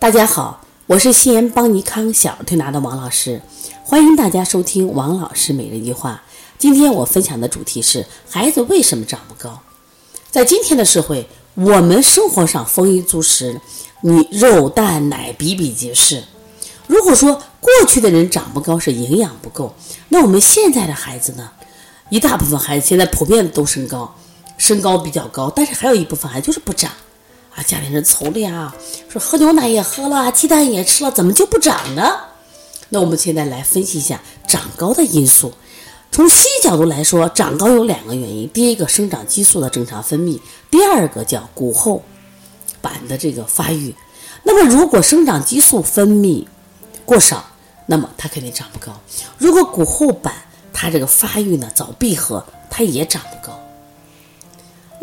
大家好，我是西安邦尼康小儿推拿的王老师，欢迎大家收听王老师每日一句话。今天我分享的主题是孩子为什么长不高？在今天的社会，我们生活上丰衣足食，你肉蛋奶比比皆是。如果说过去的人长不高是营养不够，那我们现在的孩子呢？一大部分孩子现在普遍都身高，身高比较高，但是还有一部分孩子就是不长。啊，家里人愁的呀，说喝牛奶也喝了，鸡蛋也吃了，怎么就不长呢？那我们现在来分析一下长高的因素。从西医角度来说，长高有两个原因：第一个，生长激素的正常分泌；第二个叫骨后板的这个发育。那么，如果生长激素分泌过少，那么它肯定长不高；如果骨后板它这个发育呢早闭合，它也长不高。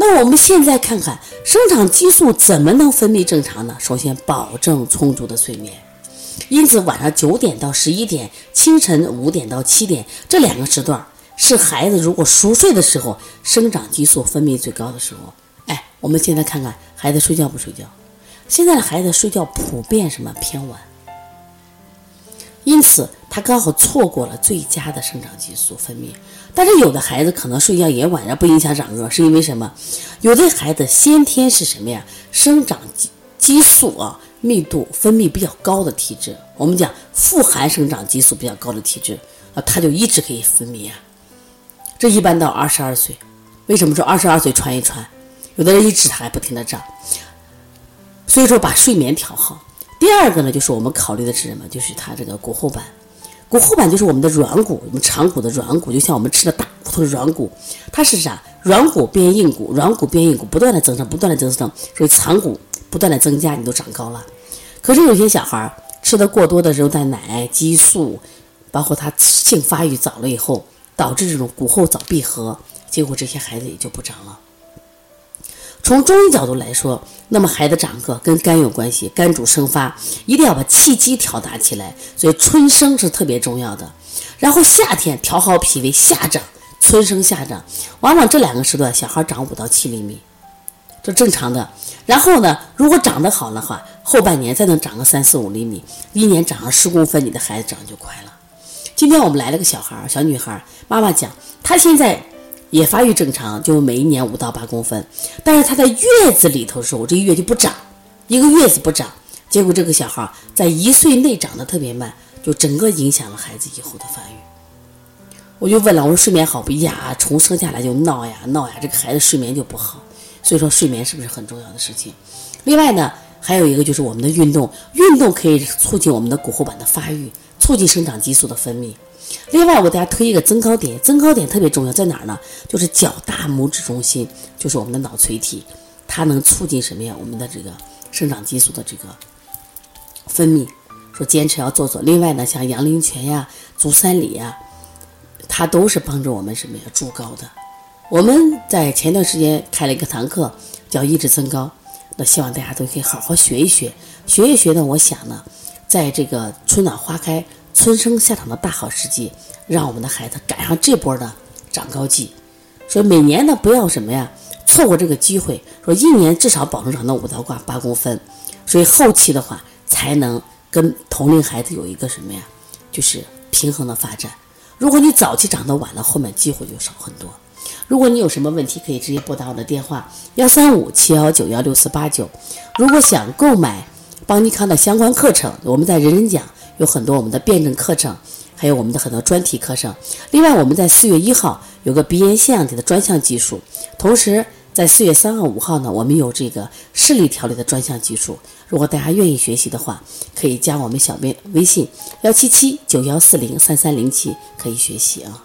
那我们现在看看生长激素怎么能分泌正常呢？首先保证充足的睡眠，因此晚上九点到十一点，清晨五点到七点这两个时段是孩子如果熟睡的时候，生长激素分泌最高的时候。哎，我们现在看看孩子睡觉不睡觉？现在的孩子睡觉普遍什么偏晚，因此。他刚好错过了最佳的生长激素分泌，但是有的孩子可能睡觉也晚，上不影响长个，是因为什么？有的孩子先天是什么呀？生长激激素啊密度分泌比较高的体质，我们讲富含生长激素比较高的体质啊，他就一直可以分泌啊。这一般到二十二岁，为什么说二十二岁传一传？有的人一直他还不停的长，所以说把睡眠调好。第二个呢，就是我们考虑的是什么？就是他这个骨后板。骨后板就是我们的软骨，我们长骨的软骨，就像我们吃的大骨头的软骨，它是啥？软骨变硬骨，软骨变硬骨，不断的增长，不断的增长，所以长骨不断的增加，你都长高了。可是有些小孩吃的过多的肉蛋奶、激素，包括他性发育早了以后，导致这种骨后早闭合，结果这些孩子也就不长了。从中医角度来说，那么孩子长个跟肝有关系，肝主生发，一定要把气机调达起来，所以春生是特别重要的。然后夏天调好脾胃，夏长，春生夏长，往往这两个时段小孩长五到七厘米，这正常的。然后呢，如果长得好的话，后半年再能长个三四五厘米，一年长上十公分，你的孩子长得就快了。今天我们来了个小孩，小女孩，妈妈讲，她现在。也发育正常，就每一年五到八公分，但是他在月子里头的时候，这一月就不长，一个月子不长，结果这个小孩在一岁内长得特别慢，就整个影响了孩子以后的发育。我就问了，我说睡眠好不？呀，从生下来就闹呀闹呀，这个孩子睡眠就不好，所以说睡眠是不是很重要的事情？另外呢，还有一个就是我们的运动，运动可以促进我们的骨后板的发育，促进生长激素的分泌。另外，我给大家推一个增高点，增高点特别重要，在哪儿呢？就是脚大拇指中心，就是我们的脑垂体，它能促进什么呀？我们的这个生长激素的这个分泌。说坚持要做做。另外呢，像阳陵泉呀、足三里呀，它都是帮助我们什么呀？助高的。我们在前段时间开了一个堂课，叫抑制增高，那希望大家都可以好好学一学，学一学呢。我想呢，在这个春暖花开。春生夏长的大好时机，让我们的孩子赶上这波的长高季。所以每年呢，不要什么呀，错过这个机会。说一年至少保证长到五到八八公分，所以后期的话才能跟同龄孩子有一个什么呀，就是平衡的发展。如果你早期长得晚了，后面机会就少很多。如果你有什么问题，可以直接拨打我的电话幺三五七幺九幺六四八九。如果想购买邦尼康的相关课程，我们在人人讲。有很多我们的辩证课程，还有我们的很多专题课程。另外，我们在四月一号有个鼻炎腺样体的专项技术，同时在四月三号、五号呢，我们有这个视力调理的专项技术。如果大家愿意学习的话，可以加我们小编微信幺七七九幺四零三三零七，可以学习啊。